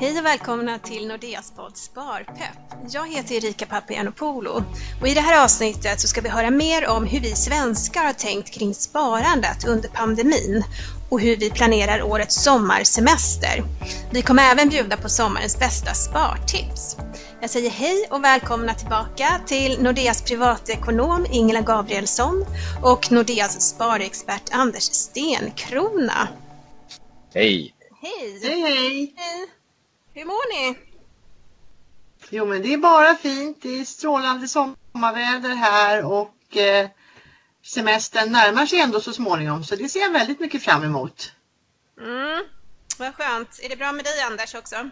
Hej och välkomna till Nordeas podd Sparpepp. Jag heter Erika Papagiannopoulou och i det här avsnittet så ska vi höra mer om hur vi svenskar har tänkt kring sparandet under pandemin och hur vi planerar årets sommarsemester. Vi kommer även bjuda på sommarens bästa spartips. Jag säger hej och välkomna tillbaka till Nordeas privatekonom Ingela Gabrielsson och Nordeas sparexpert Anders Stenkrona. Hej! Hej! Hej hej! Hej! Hur mår ni? Jo men det är bara fint. Det är strålande sommarväder här och eh, semestern närmar sig ändå så småningom så det ser jag väldigt mycket fram emot. Mm, vad skönt. Är det bra med dig Anders också?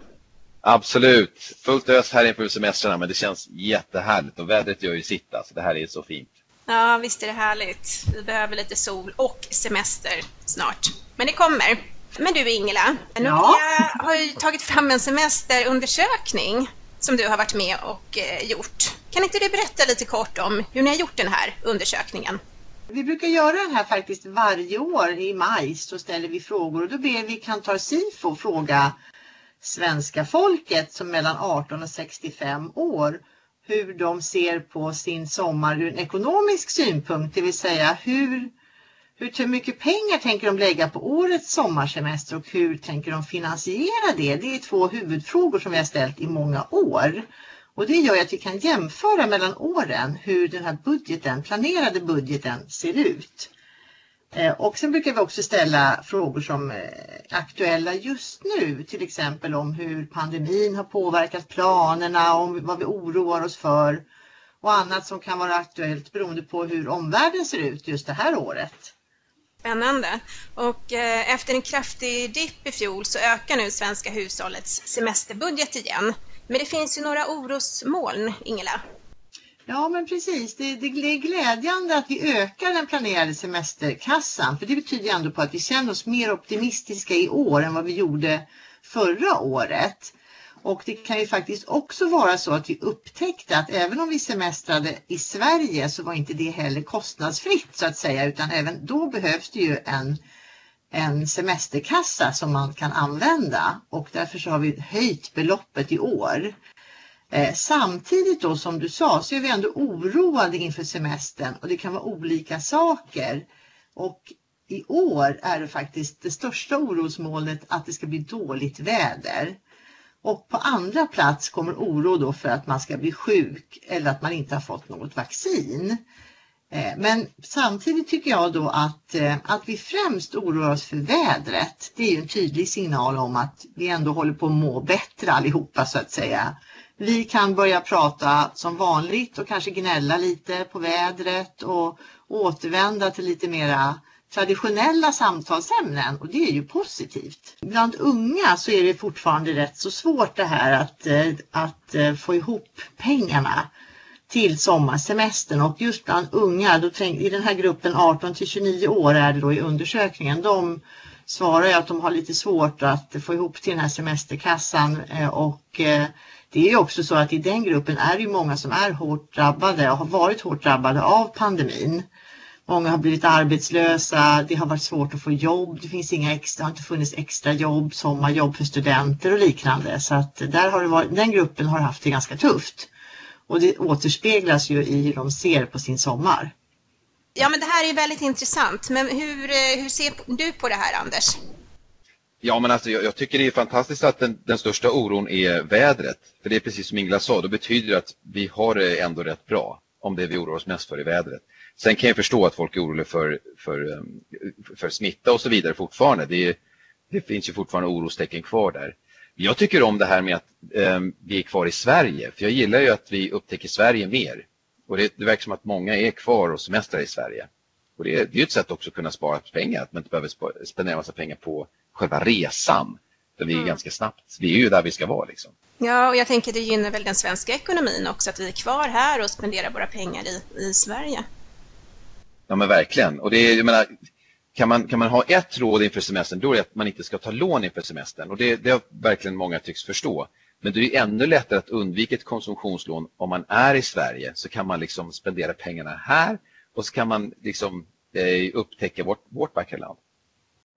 Absolut! Fullt ös här inför semestrarna men det känns jättehärligt och vädret gör ju sitt alltså. Det här är så fint. Ja, visst är det härligt. Vi behöver lite sol och semester snart. Men det kommer. Men du Ingela, Nordea har ju tagit fram en semesterundersökning som du har varit med och eh, gjort. Kan inte du berätta lite kort om hur ni har gjort den här undersökningen? Vi brukar göra den här faktiskt varje år i maj så ställer vi frågor och då ber vi Kantar Sifo fråga svenska folket som mellan 18 och 65 år hur de ser på sin sommar ur en ekonomisk synpunkt, det vill säga hur hur mycket pengar tänker de lägga på årets sommarsemester och hur tänker de finansiera det? Det är två huvudfrågor som vi har ställt i många år. Och det gör att vi kan jämföra mellan åren hur den här budgeten, planerade budgeten ser ut. Eh, och sen brukar vi också ställa frågor som är aktuella just nu, till exempel om hur pandemin har påverkat planerna, om vad vi oroar oss för och annat som kan vara aktuellt beroende på hur omvärlden ser ut just det här året. Spännande. Och eh, efter en kraftig dipp i fjol så ökar nu svenska hushållets semesterbudget igen. Men det finns ju några orosmoln, Ingela. Ja men precis, det, det, det, är glädjande att vi ökar den planerade semesterkassan för det betyder ändå på att vi känner oss mer optimistiska i år än vad vi gjorde förra året. Och det kan ju faktiskt också vara så att vi upptäckte att även om vi semestrade i Sverige så var inte det heller kostnadsfritt så att säga utan även då behövs det ju en, en semesterkassa som man kan använda och därför så har vi höjt beloppet i år. Eh, samtidigt då som du sa så är vi ändå oroade inför semestern och det kan vara olika saker. Och i år är det faktiskt det största orosmålet att det ska bli dåligt väder. Och på andra plats kommer oro då för att man ska bli sjuk eller att man inte har fått något vaccin. Eh, men samtidigt tycker jag då att, eh, att vi främst oroar oss för vädret. Det är ju en tydlig signal om att vi ändå håller på att må bättre allihopa så att säga. Vi kan börja prata som vanligt och kanske gnälla lite på vädret och återvända till lite mera traditionella samtalsämnen och det är ju positivt. Bland unga så är det fortfarande rätt så svårt det här att, eh, att eh, få ihop pengarna till sommarsemestern och just bland unga, då tänk, i den här gruppen 18 till 29 år är det då i undersökningen, de svarar ju att de har lite svårt att få ihop till den här semesterkassan eh, och det är ju också så att i den gruppen är det ju många som är hårt drabbade och har varit hårt drabbade av pandemin. Många har blivit arbetslösa, det har varit svårt att få jobb, det finns inga extra, har inte funnits extra jobb, sommarjobb för studenter och liknande. Så att där har det varit, den gruppen har haft det ganska tufft. Och det återspeglas ju i hur de ser på sin sommar. Ja men det här är väldigt intressant. Men hur, eh, hur ser du på det här Anders? Ja men alltså jag, jag tycker det är fantastiskt att den, den, största oron är vädret. För det är precis som Ingela sa, då betyder det att vi har det ändå rätt bra om det vi oroar oss mest för är vädret. Sen kan jag förstå att folk är oroliga för, för, ehm, för smitta och så vidare fortfarande. Det, det finns ju fortfarande orostecken kvar där. Jag tycker om det här med att eh, vi är kvar i Sverige. För jag gillar ju att vi upptäcker Sverige mer. Och det, det verkar som att många är kvar och semestrar i Sverige. Och det, det är ett sätt också att kunna spara pengar. Att man inte behöver spendera massa pengar på själva resan. För vi är mm. ganska snabbt. Vi är ju där vi ska vara liksom. Ja, och jag tänker det gynnar väl den svenska ekonomin också att vi är kvar här och spenderar våra pengar i, i Sverige. Ja men verkligen. Och det är, jag menar, kan, man, kan man ha ett råd inför semestern då är det att man inte ska ta lån inför semestern. Och det, det har verkligen många tycks förstå. Men det är ännu lättare att undvika ett konsumtionslån om man är i Sverige. Så kan man liksom spendera pengarna här och så kan man liksom eh, upptäcka vårt, vårt vackra land.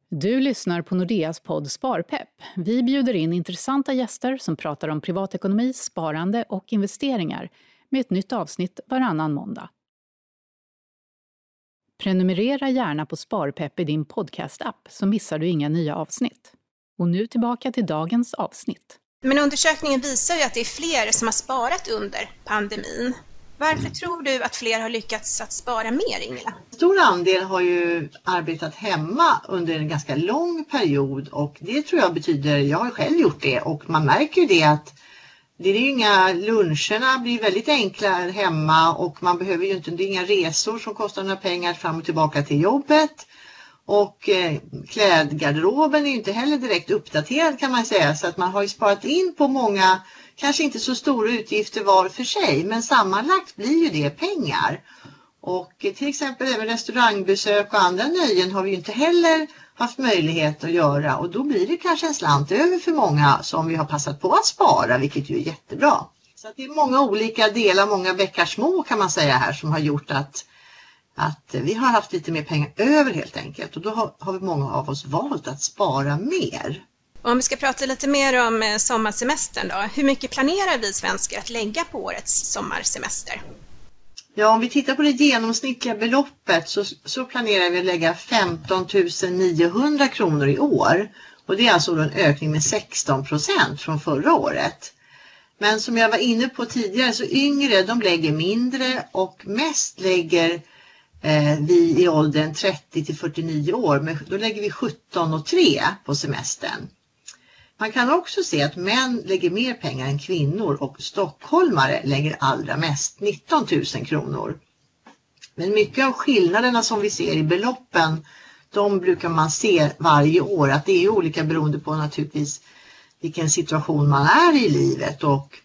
Du lyssnar på Nordeas podd Sparpepp. Vi bjuder in intressanta gäster som pratar om privatekonomi, sparande och investeringar med ett nytt avsnitt varannan måndag. Prenumerera gärna på Sparpepp i din podcast-app så missar du inga nya avsnitt. Och nu tillbaka till dagens avsnitt. Men undersökningen visar ju att det är fler som har sparat under pandemin. Varför tror du att fler har lyckats att spara mer, Ingela? En stor andel har ju arbetat hemma under en ganska lång period och det tror jag betyder, jag har själv gjort det och man märker ju det att det är inga luncherna blir väldigt enkla hemma och man behöver ju inte, det är inga resor som kostar några pengar fram och tillbaka till jobbet. Och eh, klädgarderoben är ju inte heller direkt uppdaterad kan man säga så att man har ju sparat in på många, kanske inte så stora utgifter var för sig men sammanlagt blir ju det pengar. Och eh, till exempel även restaurangbesök och andra nöjen har vi ju inte heller haft möjlighet att göra och då blir det kanske en slant över för många som vi har passat på att spara vilket ju är jättebra. Så det är många olika delar, många bäckar små kan man säga här som har gjort att, att vi har haft lite mer pengar över helt enkelt och då har, har många av oss valt att spara mer. Om vi ska prata lite mer om eh, sommarsemestern då. Hur mycket planerar vi svenskar att lägga på årets sommarsemester? Ja, om vi tittar på det genomsnittliga beloppet så, så planerar vi att lägga 15 900 kronor i år. Och det är alltså en ökning med 16 procent från förra året. Men som jag var inne på tidigare så yngre de lägger mindre och mest lägger eh, vi i åldern 30 till 49 år. Men då lägger vi 17 och 3 på semestern. Man kan också se att män lägger mer pengar än kvinnor och stockholmare lägger allra mest, 19 000 kronor. Men mycket av skillnaderna som vi ser i beloppen, de brukar man se varje år. Att det är olika beroende på naturligtvis vilken situation man är i livet och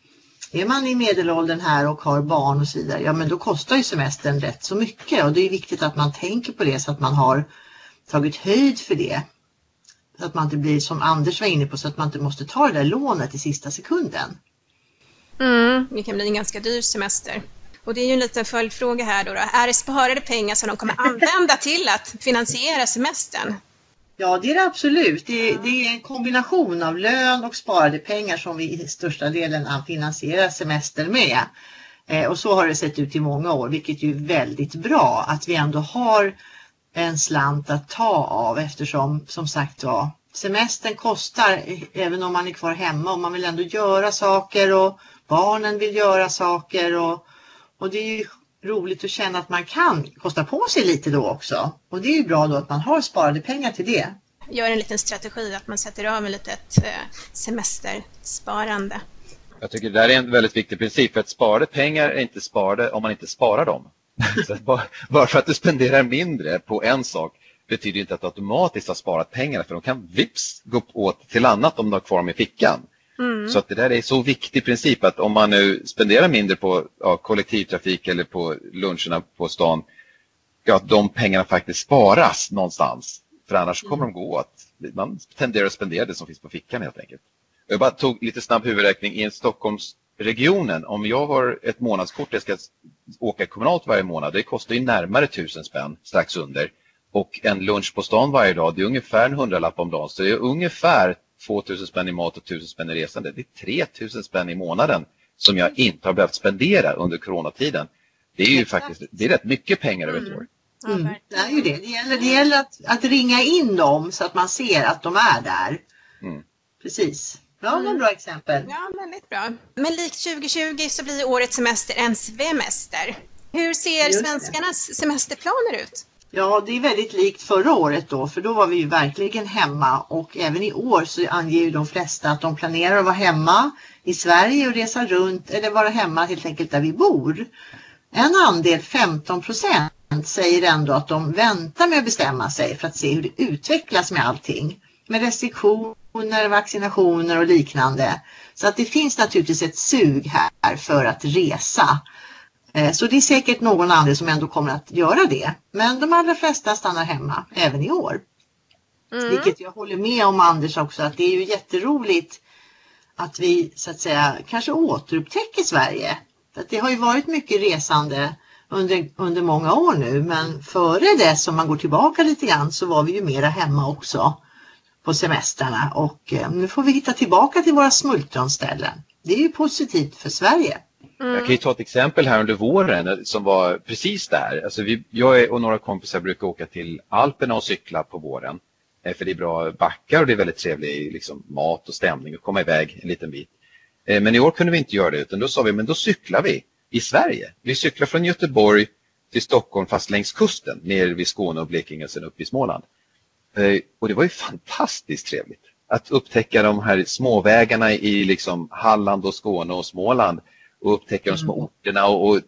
är man i medelåldern här och har barn och så vidare, ja men då kostar ju semestern rätt så mycket och det är viktigt att man tänker på det så att man har tagit höjd för det. Så att man inte blir som Anders var inne på så att man inte måste ta det där lånet i sista sekunden. Mm, det kan bli en ganska dyr semester. Och det är ju en liten följdfråga här då, då. Är det sparade pengar som de kommer använda till att finansiera semestern? Ja, det är det absolut. Det, det, är en kombination av lön och sparade pengar som vi i största delen finansierar semester med. Eh, och så har det sett ut i många år, vilket är väldigt bra att vi ändå har en slant att ta av eftersom som sagt var semestern kostar även om man är kvar hemma och man vill ändå göra saker och barnen vill göra saker och, och det är ju roligt att känna att man kan kosta på sig lite då också. Och det är ju bra då att man har sparade pengar till det. Gör en liten strategi att man sätter av en litet eh, semestersparande. Jag tycker det där är en väldigt viktig princip för att sparade pengar är inte sparade om man inte sparar dem. bara, bara för att du spenderar mindre på en sak betyder inte att du automatiskt har sparat pengarna för de kan vips gå åt till annat om du har kvar dem i fickan. Mm. Så att det där är så viktig princip att om man nu spenderar mindre på ja, kollektivtrafik eller på luncherna på stan, ja, att de pengarna faktiskt sparas någonstans. För annars kommer mm. de gå åt. Man tenderar att spendera det som finns på fickan helt enkelt. Jag bara tog lite snabb huvudräkning i en Stockholmsregionen. Om jag har ett månadskort jag ska åka kommunalt varje månad, det kostar ju närmare tusen spänn, strax under. Och en lunch på stan varje dag, det är ungefär en hundralapp om dagen. Så det är ungefär 2000 spänn i mat och 1000 spänn i resande. Det är 3000 spänn i månaden som jag inte har behövt spendera under coronatiden. Det är ju Exakt. faktiskt det är rätt mycket pengar över ett år. Mm. det är ju det. Det gäller, det gäller att, att, ringa in dem så att man ser att de är där. Mm. Precis. Ja, det ett bra exempel. Ja, väldigt bra. Men likt 2020 så blir årets semester en svemester. Hur ser svenskarnas semesterplaner ut? Ja, det är väldigt likt förra året då, för då var vi ju verkligen hemma och även i år så anger ju de flesta att de planerar att vara hemma i Sverige och resa runt eller vara hemma helt enkelt där vi bor. En andel, 15 procent, säger ändå att de väntar med att bestämma sig för att se hur det utvecklas med allting. Med restriktioner, vaccinationer och liknande. Så att det finns naturligtvis ett sug här för att resa. Eh, så det är säkert någon annan som ändå kommer att göra det. Men de allra flesta stannar hemma även i år. Mm. Vilket jag håller med om Anders också att det är ju jätteroligt att vi så att säga kanske återupptäcker Sverige. För att det har ju varit mycket resande under, under många år nu men före det som man går tillbaka lite grann så var vi ju mera hemma också på semestrarna och eh, nu får vi hitta tillbaka till våra smultronställen. Det är ju positivt för Sverige. Mm. Jag kan ju ta ett exempel här under våren eh, som var precis där. Alltså vi, jag och några kompisar brukar åka till Alperna och cykla på våren. Eh, för det är bra backar och det är väldigt trevlig liksom, mat och stämning och komma iväg en liten bit. Men i år kunde vi inte göra det utan då sa vi men då cyklar vi i Sverige. Vi cyklar från Göteborg till Stockholm fast längs kusten ner vid Skåne och Blekinge och sen upp i Småland. Och det var ju fantastiskt trevligt att upptäcka de här småvägarna i liksom Halland och Skåne och Småland och upptäcka de små mm. orterna och, och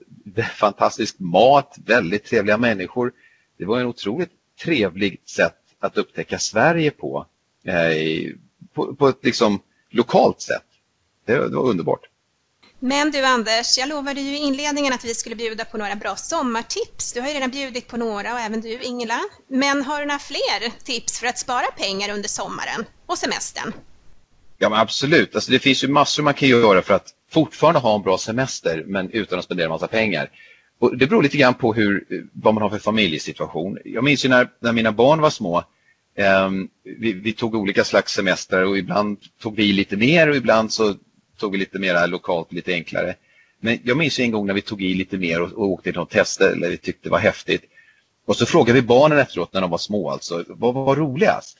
fantastisk mat, väldigt trevliga människor. Det var en otroligt trevligt sätt att upptäcka Sverige på, eh, på, på, ett liksom lokalt sätt. Det, det, var underbart. Men du Anders, jag lovade ju i inledningen att vi skulle bjuda på några bra sommartips. Du har ju redan bjudit på några och även du Ingela. Men har du några fler tips för att spara pengar under sommaren och semestern? Ja men absolut, alltså, det finns ju massor man kan göra för att fortfarande ha en bra semester men utan att spendera en massa pengar. Och det beror lite grann på hur, vad man har för familjesituation. Jag minns ju när, när mina barn var små. Eh, vi, vi, tog olika slags semester och ibland tog vi lite mer och ibland så tog vi lite mer lokalt, lite enklare. Men jag minns en gång när vi tog i lite mer och, och åkte till något tester eller vi tyckte det var häftigt. Och så frågade vi barnen efteråt när de var små alltså, vad var roligast?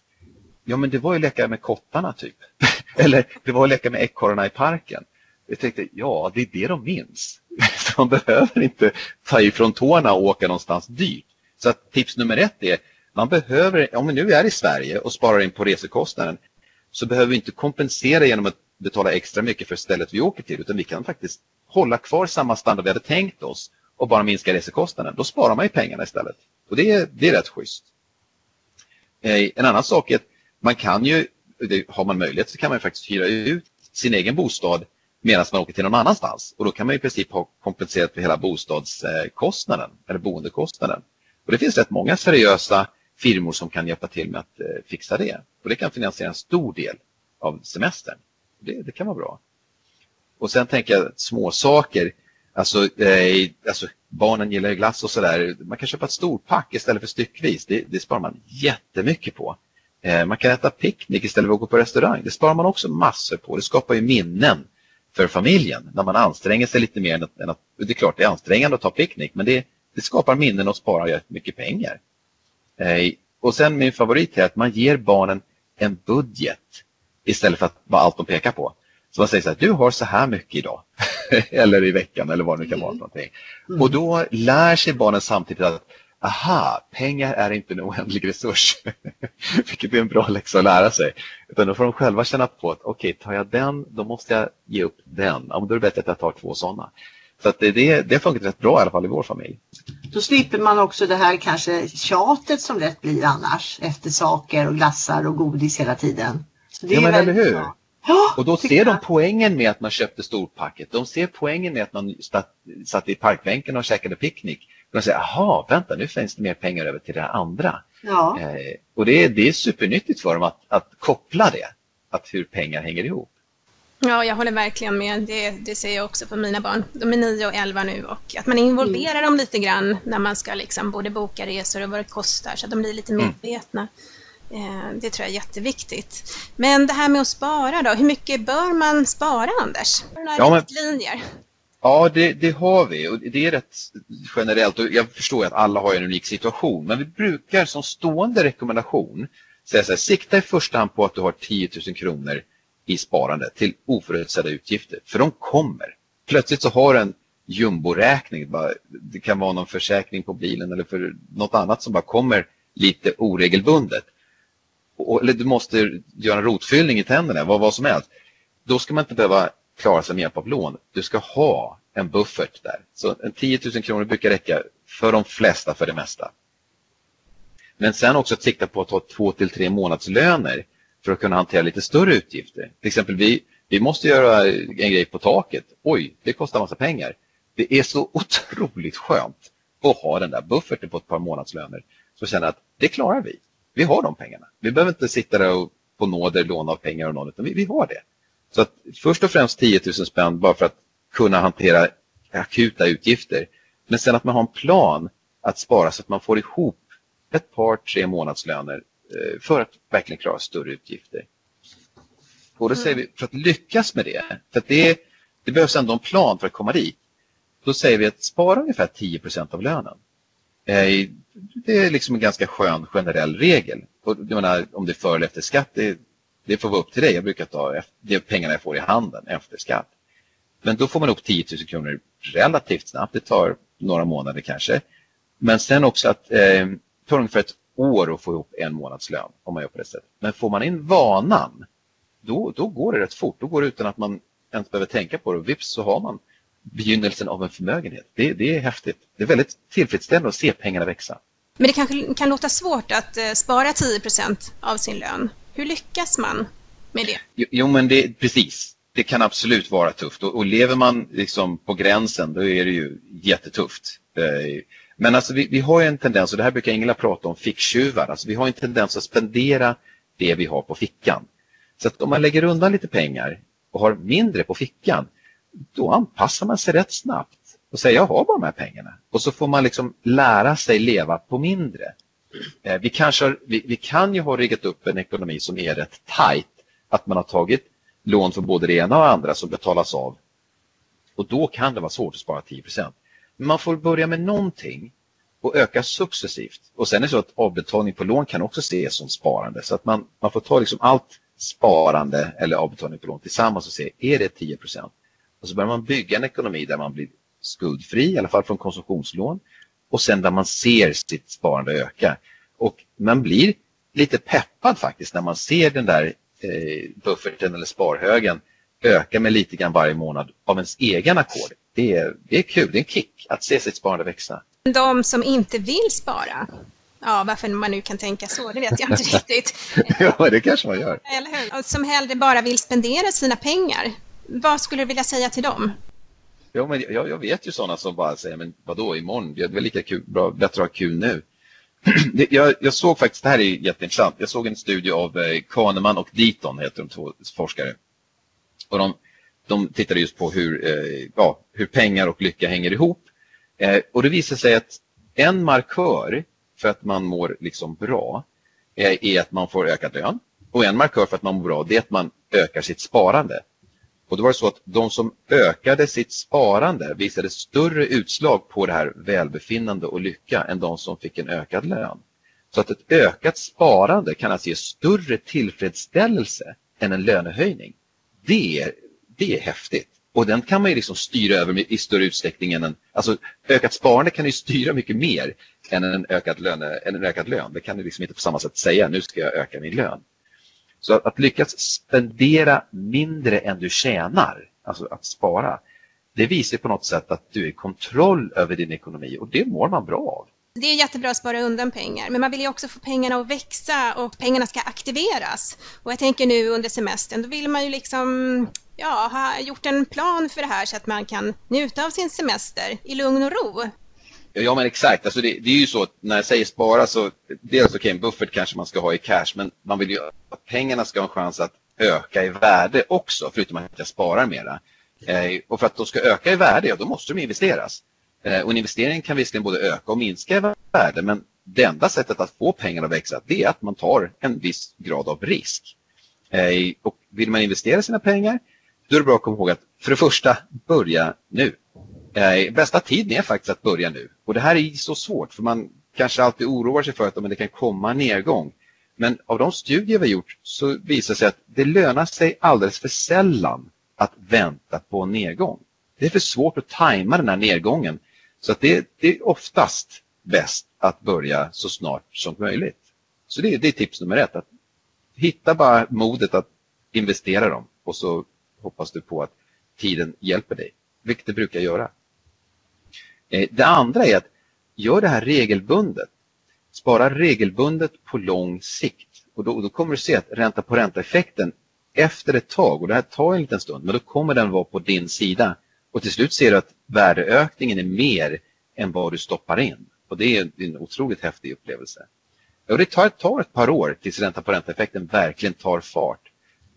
Ja men det var ju att leka med kottarna typ. eller det var att leka med ekorrarna i parken. Jag tänkte, ja det är det de minns. de behöver inte ta ifrån tårna och åka någonstans dyrt. Så att tips nummer ett är, man behöver, om vi nu är i Sverige och sparar in på resekostnaden, så behöver vi inte kompensera genom att betala extra mycket för stället vi åker till, utan vi kan faktiskt hålla kvar samma standard vi hade tänkt oss och bara minska resekostnaden. Då sparar man ju pengarna istället. Och det är, det är rätt schysst. Eh, en annan sak är att man kan ju, har man möjlighet så kan man faktiskt hyra ut sin egen bostad medan man åker till någon annanstans. Och då kan man i princip ha kompenserat för hela bostadskostnaden eller boendekostnaden. Och det finns rätt många seriösa firmor som kan hjälpa till med att eh, fixa det. Och det kan finansiera en stor del av semestern. Det, det kan vara bra. Och sen tänker jag små saker. Alltså, eh, alltså barnen gillar ju glass och sådär. Man kan köpa ett storpack istället för styckvis. Det, det sparar man jättemycket på. Eh, man kan äta picknick istället för att gå på restaurang. Det sparar man också massor på. Det skapar ju minnen för familjen när man anstränger sig lite mer än att, än att det är klart det är ansträngande att ta picknick men det, det skapar minnen och sparar mycket pengar. Eh, och sen min favorit är att man ger barnen en budget istället för att vara allt de pekar på. Så man säger så här, du har så här mycket idag eller i veckan eller vad det nu kan vara. Mm. Någonting. Mm. Och då lär sig barnen samtidigt att aha, pengar är inte en oändlig resurs. Vilket är en bra läxa att lära sig. Utan då får de själva känna på att okej, okay, tar jag den, då måste jag ge upp den. Ja, då är det bättre att jag tar två sådana. Så att det, det, det har funkat rätt bra i alla fall i vår familj. Då slipper man också det här kanske tjatet som lätt blir annars efter saker och glassar och godis hela tiden. Ja, men eller hur? Bra. Och då ser de poängen med att man köpte storpacket. De ser poängen med att man satt i parkbänken och käkade picknick. De säger, aha, vänta, nu finns det mer pengar över till det andra. Ja. Eh, och det är, det är supernyttigt för dem att, att koppla det, att hur pengar hänger ihop. Ja, jag håller verkligen med. Det, det ser jag också på mina barn. De är 9 och 11 nu och att man involverar mm. dem lite grann när man ska liksom både boka resor och vad det kostar så att de blir lite mm. medvetna. Mm. Det tror jag är jätteviktigt. Men det här med att spara då, hur mycket bör man spara Anders? Några ja, men, riktlinjer? Ja, det, det, har vi och det är rätt generellt och jag förstår att alla har en unik situation men vi brukar som stående rekommendation säga så här, sikta i första hand på att du har 10 000 kronor i sparande till oförutsedda utgifter för de kommer. Plötsligt så har du en jumboräkning, det kan vara någon försäkring på bilen eller för något annat som bara kommer lite oregelbundet. Och, eller du måste göra en rotfyllning i tänderna, vad, vad som helst. Då ska man inte behöva klara sig med hjälp av lån. Du ska ha en buffert där. Så en 10 000 kronor brukar räcka för de flesta för det mesta. Men sen också att sikta på att ha två till tre månadslöner för att kunna hantera lite större utgifter. Till exempel vi, vi måste göra en grej på taket. Oj, det kostar massa pengar. Det är så otroligt skönt att ha den där bufferten på ett par månadslöner. Så känner att det klarar vi. Vi har de pengarna. Vi behöver inte sitta där och på nåder låna av pengar av någon, utan vi, vi har det. Så att först och främst 10 000 spänn bara för att kunna hantera akuta utgifter. Men sen att man har en plan att spara så att man får ihop ett par, tre månadslöner eh, för att verkligen klara större utgifter. Och då säger vi, för att lyckas med det, för att det, det behövs ändå en plan för att komma dit. Då säger vi att spara ungefär 10% av lönen. Eh, det är liksom en ganska skön generell regel. Och jag menar, om det är före eller efter skatt, det, det får vara upp till dig. Jag brukar ta det pengarna jag får i handen efter skatt. Men då får man upp 10 000 kronor relativt snabbt. Det tar några månader kanske. Men sen också att eh, det tar ungefär ett år att få ihop en månadslön om man gör på det sättet. Men får man in vanan, då, då går det rätt fort. Då går det utan att man ens behöver tänka på det. Och vips så har man begynnelsen av en förmögenhet. Det, det är häftigt. Det är väldigt tillfredsställande att se pengarna växa. Men det kanske kan låta svårt att eh, spara 10% av sin lön. Hur lyckas man med det? Jo, jo men det, precis. Det kan absolut vara tufft och, och lever man liksom på gränsen då är det ju jättetufft. Eh, men alltså vi, vi har en tendens, och det här brukar Ingela prata om, ficktjuvar. Alltså vi har en tendens att spendera det vi har på fickan. Så att om man lägger undan lite pengar och har mindre på fickan, då anpassar man sig rätt snabbt och säger jag har bara de här pengarna. Och så får man liksom lära sig leva på mindre. Eh, vi, kanske har, vi, vi, kan ju ha riggat upp en ekonomi som är rätt tajt. Att man har tagit lån för både det ena och det andra som betalas av. Och då kan det vara svårt att spara 10% Men man får börja med någonting och öka successivt. Och sen är det så att avbetalning på lån kan också ses som sparande. Så att man, man får ta liksom allt sparande eller avbetalning på lån tillsammans och se, är det 10 och så börjar man bygga en ekonomi där man blir skuldfri, i alla fall från konsumtionslån. Och sen där man ser sitt sparande öka. Och man blir lite peppad faktiskt när man ser den där eh, bufferten eller sparhögen öka med lite grann varje månad av ens egen ackord. Det är, det är kul, det är en kick att se sitt sparande växa. De som inte vill spara, ja varför man nu kan tänka så, det vet jag inte riktigt. ja, det kanske man gör. Eller hur? Som hellre bara vill spendera sina pengar. Vad skulle du vilja säga till dem? Ja, men jag, jag vet ju sådana som bara säger, men vadå imorgon? Det är väl lika kul, bra, bättre att ha kul nu. jag, jag, såg faktiskt, det här är jätteintressant, jag såg en studie av eh, Kahneman och Deaton, heter de två forskare. Och de, de tittade just på hur, eh, ja, hur pengar och lycka hänger ihop. Eh, och det visade sig att en markör för att man mår liksom bra eh, är att man får ökad lön. Och en markör för att man mår bra det är att man ökar sitt sparande. Och då var det så att de som ökade sitt sparande visade större utslag på det här välbefinnande och lycka än de som fick en ökad lön. Så att ett ökat sparande kan alltså ge större tillfredsställelse än en lönehöjning. Det är, det är häftigt. Och den kan man ju liksom styra över i större utsträckning än en... Alltså ökat sparande kan ju styra mycket mer än en ökad, löne, än en ökad lön. Det kan du liksom inte på samma sätt säga, nu ska jag öka min lön. Så att, att lyckas spendera mindre än du tjänar, alltså att spara, det visar på något sätt att du är i kontroll över din ekonomi och det mår man bra av. Det är jättebra att spara undan pengar, men man vill ju också få pengarna att växa och pengarna ska aktiveras. Och jag tänker nu under semestern, då vill man ju liksom ja, ha gjort en plan för det här så att man kan njuta av sin semester i lugn och ro. Ja men exakt, alltså det, det, är ju så att när jag säger spara så dels okej okay, en buffert kanske man ska ha i cash men man vill ju att pengarna ska ha en chans att öka i värde också förutom att jag sparar mera. Eh, och för att de ska öka i värde, ja, då måste de investeras. Eh, och en investering kan visserligen både öka och minska i värde men det enda sättet att få pengarna att växa det är att man tar en viss grad av risk. Eh, och vill man investera sina pengar då är det bra att komma ihåg att för det första börja nu. Eh, bästa tiden är faktiskt att börja nu. Och det här är så svårt för man kanske alltid oroar sig för att men det kan komma en nedgång. Men av de studier vi har gjort så visar det sig att det lönar sig alldeles för sällan att vänta på en nedgång. Det är för svårt att tajma den här nedgången. Så att det, det är oftast bäst att börja så snart som möjligt. Så det, det är tips nummer ett. Att hitta bara modet att investera dem och så hoppas du på att tiden hjälper dig, vilket det brukar göra. Eh, det andra är att gör det här regelbundet. Spara regelbundet på lång sikt. Och då, då kommer du se att ränta på ränta-effekten efter ett tag, och det här tar en liten stund, men då kommer den vara på din sida. Och till slut ser du att värdeökningen är mer än vad du stoppar in. Och det är en otroligt häftig upplevelse. Och det tar, tar ett par år tills ränta på ränta-effekten verkligen tar fart.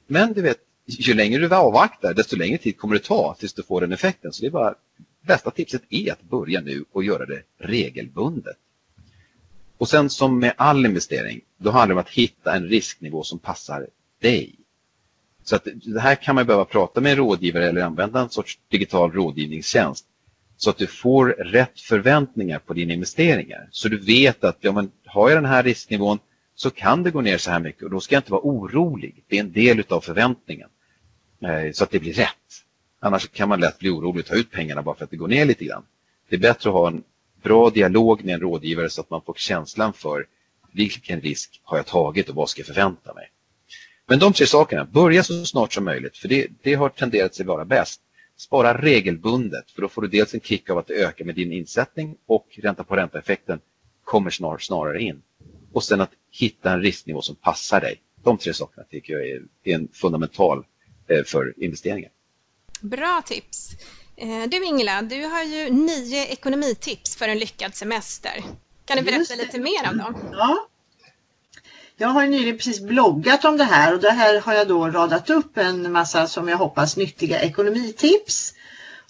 Men du vet, ju längre du avvaktar, desto längre tid kommer det ta tills du får den effekten. Så det är bara bästa tipset är att börja nu och göra det regelbundet. Och sen som med all investering, då handlar det om att hitta en risknivå som passar dig. Så att det här kan man behöva prata med en rådgivare eller använda en sorts digital rådgivningstjänst så att du får rätt förväntningar på dina investeringar. Så du vet att ja, men har jag den här risknivån så kan det gå ner så här mycket och då ska jag inte vara orolig. Det är en del av förväntningen. Eh, så att det blir rätt. Annars kan man lätt bli orolig och ta ut pengarna bara för att det går ner lite grann. Det är bättre att ha en bra dialog med en rådgivare så att man får känslan för vilken risk har jag tagit och vad ska jag förvänta mig. Men de tre sakerna, börja så snart som möjligt för det, det har tenderat sig vara bäst. Spara regelbundet för då får du dels en kick av att det ökar med din insättning och ränta på ränta-effekten kommer snar, snarare in. Och sen att hitta en risknivå som passar dig. De tre sakerna tycker jag är, är en fundamental eh, för investeringar. Bra tips! Eh, du Ingela, du har ju nio ekonomitips för en lyckad semester. Kan du berätta lite mer om dem? Ja. Jag har nyligen precis bloggat om det här och det här har jag då radat upp en massa som jag hoppas nyttiga ekonomitips.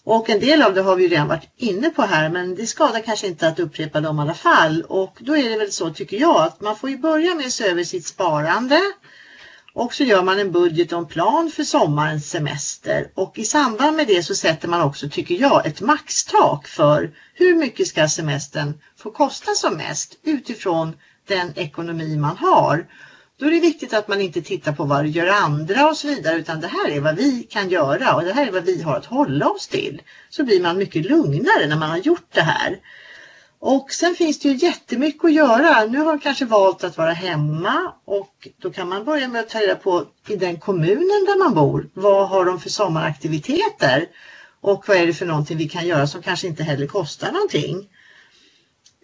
Och en del av det har vi redan varit inne på här men det skadar kanske inte att upprepa dem i alla fall. Och då är det väl så tycker jag att man får ju börja med att se över sitt sparande och så gör man en budget och en plan för sommarens semester och i samband med det så sätter man också, tycker jag, ett maxtak för hur mycket ska semestern få kosta som mest utifrån den ekonomi man har. Då är det viktigt att man inte tittar på vad gör andra och så vidare utan det här är vad vi kan göra och det här är vad vi har att hålla oss till. Så blir man mycket lugnare när man har gjort det här. Och sen finns det ju jättemycket att göra. Nu har man kanske valt att vara hemma och då kan man börja med att ta reda på i den kommunen där man bor. Vad har de för sommaraktiviteter? Och vad är det för någonting vi kan göra som kanske inte heller kostar någonting?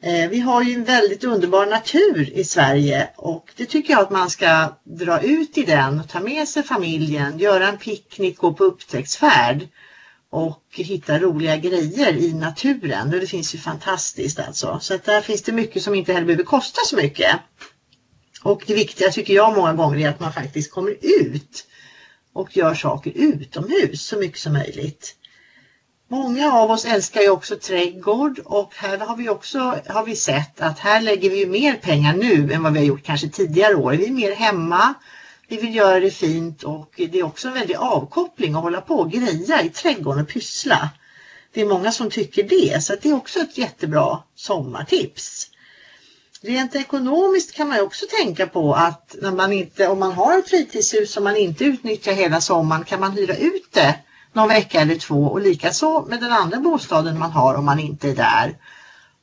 Eh, vi har ju en väldigt underbar natur i Sverige och det tycker jag att man ska dra ut i den, och ta med sig familjen, göra en picknick, gå på upptäcktsfärd och hitta roliga grejer i naturen. Det finns ju fantastiskt alltså. Så att där finns det mycket som inte heller behöver kosta så mycket. Och det viktiga tycker jag många gånger är att man faktiskt kommer ut och gör saker utomhus så mycket som möjligt. Många av oss älskar ju också trädgård och här har vi också har vi sett att här lägger vi mer pengar nu än vad vi har gjort kanske tidigare år. Vi är mer hemma, vi vill göra det fint och det är också en väldig avkoppling att hålla på och greja i trädgården och pyssla. Det är många som tycker det så det är också ett jättebra sommartips. Rent ekonomiskt kan man också tänka på att när man inte, om man har ett fritidshus som man inte utnyttjar hela sommaren kan man hyra ut det någon vecka eller två och likaså med den andra bostaden man har om man inte är där.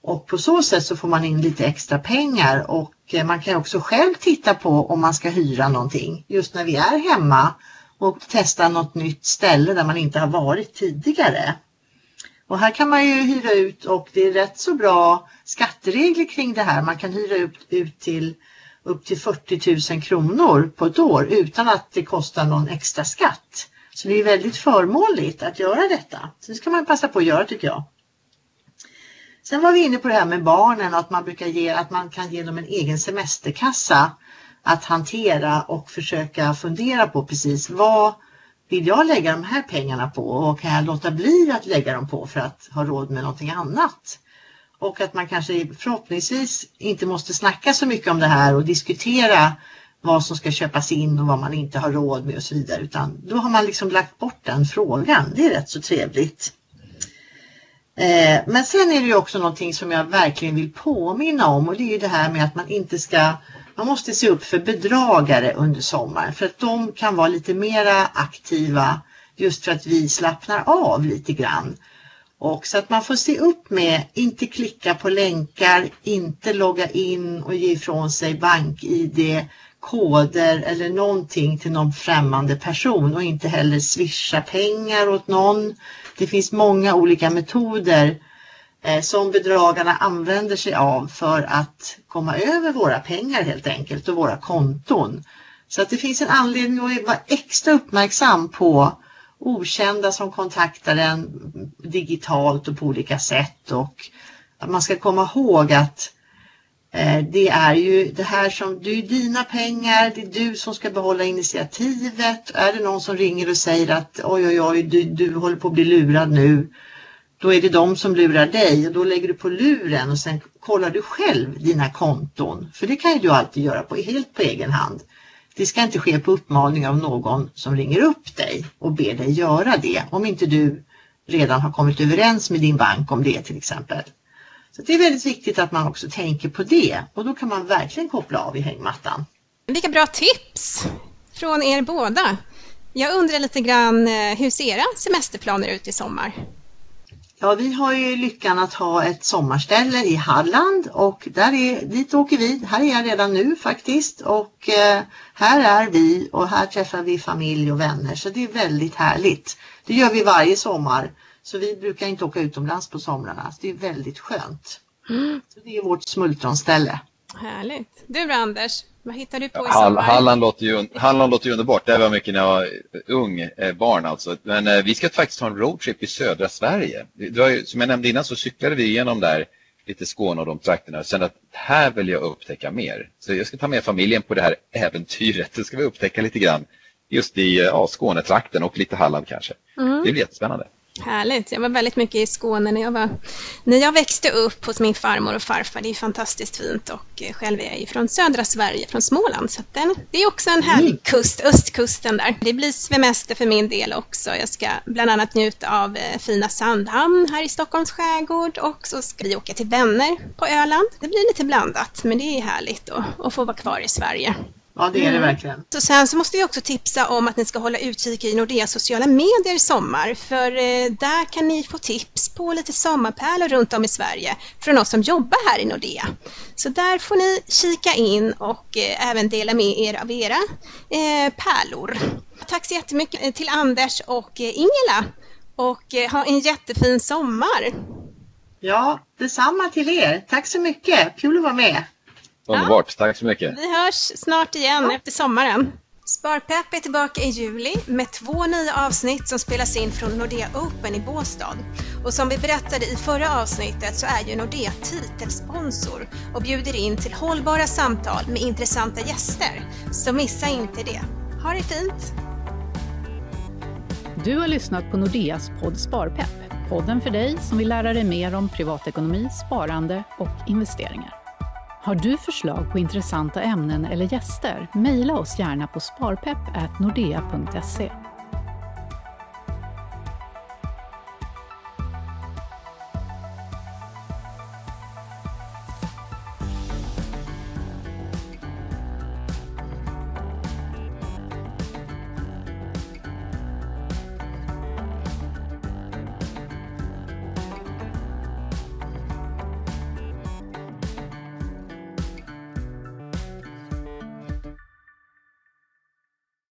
Och på så sätt så får man in lite extra pengar och Eh, man kan också själv titta på om man ska hyra någonting just när vi är hemma och testa något nytt ställe där man inte har varit tidigare. Och här kan man ju hyra ut och det är rätt så bra skatteregler kring det här. Man kan hyra ut, ut till upp till 40 000 kronor på ett år utan att det kostar någon extra skatt. Så det är väldigt förmånligt att göra detta. Så det ska man passa på att göra tycker jag. Sen var vi inne på det här med barnen att man brukar ge att man kan ge dem en egen semesterkassa att hantera och försöka fundera på precis vad vill jag lägga de här pengarna på och kan jag låta bli att lägga dem på för att ha råd med någonting annat? Och att man kanske förhoppningsvis inte måste snacka så mycket om det här och diskutera vad som ska köpas in och vad man inte har råd med och så vidare utan då har man liksom lagt bort den frågan. Det är rätt så trevligt. Eh, men sen är det ju också någonting som jag verkligen vill påminna om och det är ju det här med att man inte ska man måste se upp för bedragare under sommaren för att de kan vara lite mera aktiva just för att vi slappnar av lite grann. Och så att man får se upp med, inte klicka på länkar, inte logga in och ge ifrån sig bank-id, koder eller någonting till någon främmande person och inte heller swisha pengar åt någon det finns många olika metoder eh, som bedragarna använder sig av för att komma över våra pengar helt enkelt och våra konton. Så att det finns en anledning att vara extra uppmärksam på okända som kontaktar en digitalt och på olika sätt och att man ska komma ihåg att eh, Eh, det är ju det här som, det är dina pengar, det är du som ska behålla initiativet. Är det någon som ringer och säger att oj oj oj, du, du håller på att bli lurad nu. då är det de som lurar dig och då lägger du på luren och sen kollar du själv dina konton. För det kan ju du alltid göra på, helt på egen hand. Det ska inte ske på uppmaning av någon som ringer upp dig och ber dig göra det. Om inte du redan har kommit överens med din bank om det till exempel. Så Det är väldigt viktigt att man också tänker på det och då kan man verkligen koppla av i hängmattan. Vilka bra tips från er båda. Jag undrar lite grann, eh, hur ser era semesterplaner ut i sommar? Ja, vi har ju lyckan att ha ett sommarställe i Halland och där är, dit åker vi. Här är jag redan nu faktiskt och eh, här är vi och här träffar vi familj och vänner så det är väldigt härligt. Det gör vi varje sommar så vi brukar inte åka utomlands på somrarna. Så det är väldigt skönt. Mm. Så det är vårt smultronställe. Härligt. Du då Anders, vad hittar du på i sommar? Halland låter, ju, Halland låter ju underbart. Det var mycket när jag var ung, eh, barn alltså. Men eh, vi ska faktiskt ha en roadtrip i södra Sverige. Ju, som jag nämnde innan så cyklade vi igenom där lite Skåne och de trakterna. Sen att här vill jag upptäcka mer. Så jag ska ta med familjen på det här äventyret. Det ska vi upptäcka lite grann just i eh, ja, Skånetrakten och lite Halland kanske. Mm. Det blir jättespännande. Härligt. Jag var väldigt mycket i Skåne när jag, var, när jag växte upp hos min farmor och farfar. Det är fantastiskt fint och eh, själv är jag ju från södra Sverige, från Småland. Så den, det är också en härlig mm. kust, östkusten där. Det blir semester för min del också. Jag ska bland annat njuta av eh, fina Sandhamn här i Stockholms skärgård och så ska vi åka till vänner på Öland. Det blir lite blandat men det är härligt att få vara kvar i Sverige. Ja, det är det mm. verkligen. Så sen så måste vi också tipsa om att ni ska hålla utkik i Nordeas sociala medier i sommar, för eh, där kan ni få tips på lite sommarpärlor runt om i Sverige från oss som jobbar här i Nordea. Så där får ni kika in och eh, även dela med er av era eh, pärlor. Tack så jättemycket till Anders och Ingela och ha en jättefin sommar. Ja, detsamma till er. Tack så mycket. Kul att vara med. Underbart, ja. tack så mycket. Vi hörs snart igen efter sommaren. Sparpepp är tillbaka i juli med två nya avsnitt som spelas in från Nordea Open i Båstad. Och som vi berättade i förra avsnittet så är ju Nordea titelsponsor och bjuder in till hållbara samtal med intressanta gäster. Så missa inte det. Ha det fint! Du har lyssnat på Nordeas podd Sparpepp. Podden för dig som vill lära dig mer om privatekonomi, sparande och investeringar. Har du förslag på intressanta ämnen eller gäster? Mejla oss gärna på sparpepp.nordea.se.